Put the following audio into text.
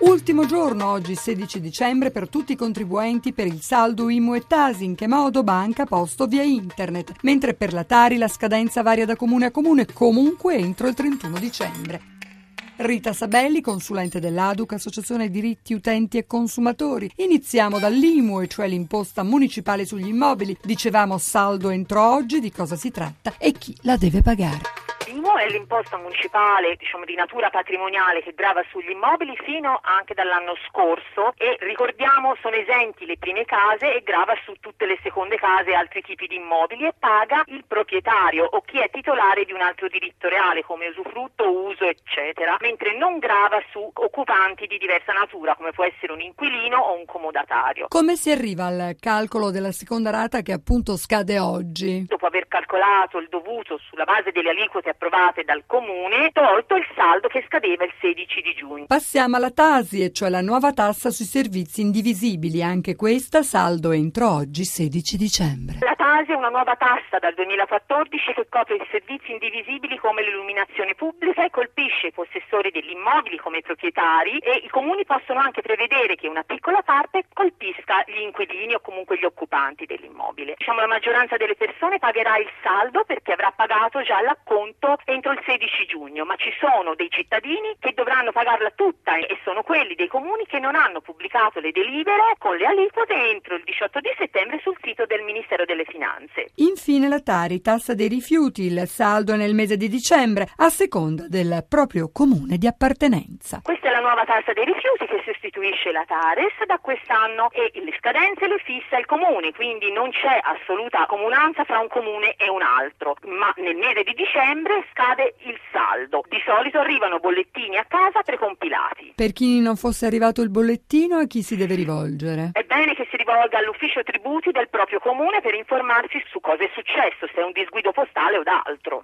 Ultimo giorno oggi, 16 dicembre, per tutti i contribuenti per il saldo IMU e Tasi, in che modo banca, posto via internet, mentre per la Tari la scadenza varia da comune a comune, comunque entro il 31 dicembre. Rita Sabelli, consulente dell'ADUC, Associazione Diritti Utenti e Consumatori. Iniziamo dall'IMU, cioè l'imposta municipale sugli immobili. Dicevamo saldo entro oggi, di cosa si tratta e chi la deve pagare. È l'imposta municipale diciamo, di natura patrimoniale che grava sugli immobili fino anche dall'anno scorso e ricordiamo sono esenti le prime case e grava su tutte le seconde case e altri tipi di immobili e paga il proprietario o chi è titolare di un altro diritto reale come usufrutto, uso eccetera, mentre non grava su occupanti di diversa natura come può essere un inquilino o un comodatario. Come si arriva al calcolo della seconda rata che appunto scade oggi? Dopo aver calcolato il dovuto sulla base delle aliquote approvate dal Comune, tolto il saldo che scadeva il 16 di giugno. Passiamo alla Tasi, e cioè la nuova tassa sui servizi indivisibili, anche questa saldo entro oggi 16 dicembre. La È una nuova tassa dal 2014 che copre i servizi indivisibili come l'illuminazione pubblica e colpisce i possessori degli immobili come i proprietari e i comuni possono anche prevedere che una piccola parte colpisca gli inquilini o comunque gli occupanti dell'immobile. Diciamo la maggioranza delle persone pagherà il saldo perché avrà pagato già l'acconto entro il 16 giugno, ma ci sono dei cittadini che dovranno pagarla tutta e sono quelli dei comuni che non hanno pubblicato le delibere con le aliquote entro il 18 di settembre sul sito del Ministero delle Finanze. Infine la Tari, tassa dei rifiuti, il saldo nel mese di dicembre, a seconda del proprio comune di appartenenza. Questa è la nuova tassa dei rifiuti che sostituisce la Tares da quest'anno e le scadenze le fissa il comune, quindi non c'è assoluta comunanza fra un comune e un altro, ma nel mese di dicembre scade il saldo. Di solito arrivano bollettini a casa precompilati. Per chi non fosse arrivato il bollettino, a chi si deve rivolgere? È bene che si rivolga all'ufficio tributi del proprio comune per informarsi su cosa è successo, se è un disguido postale o d'altro.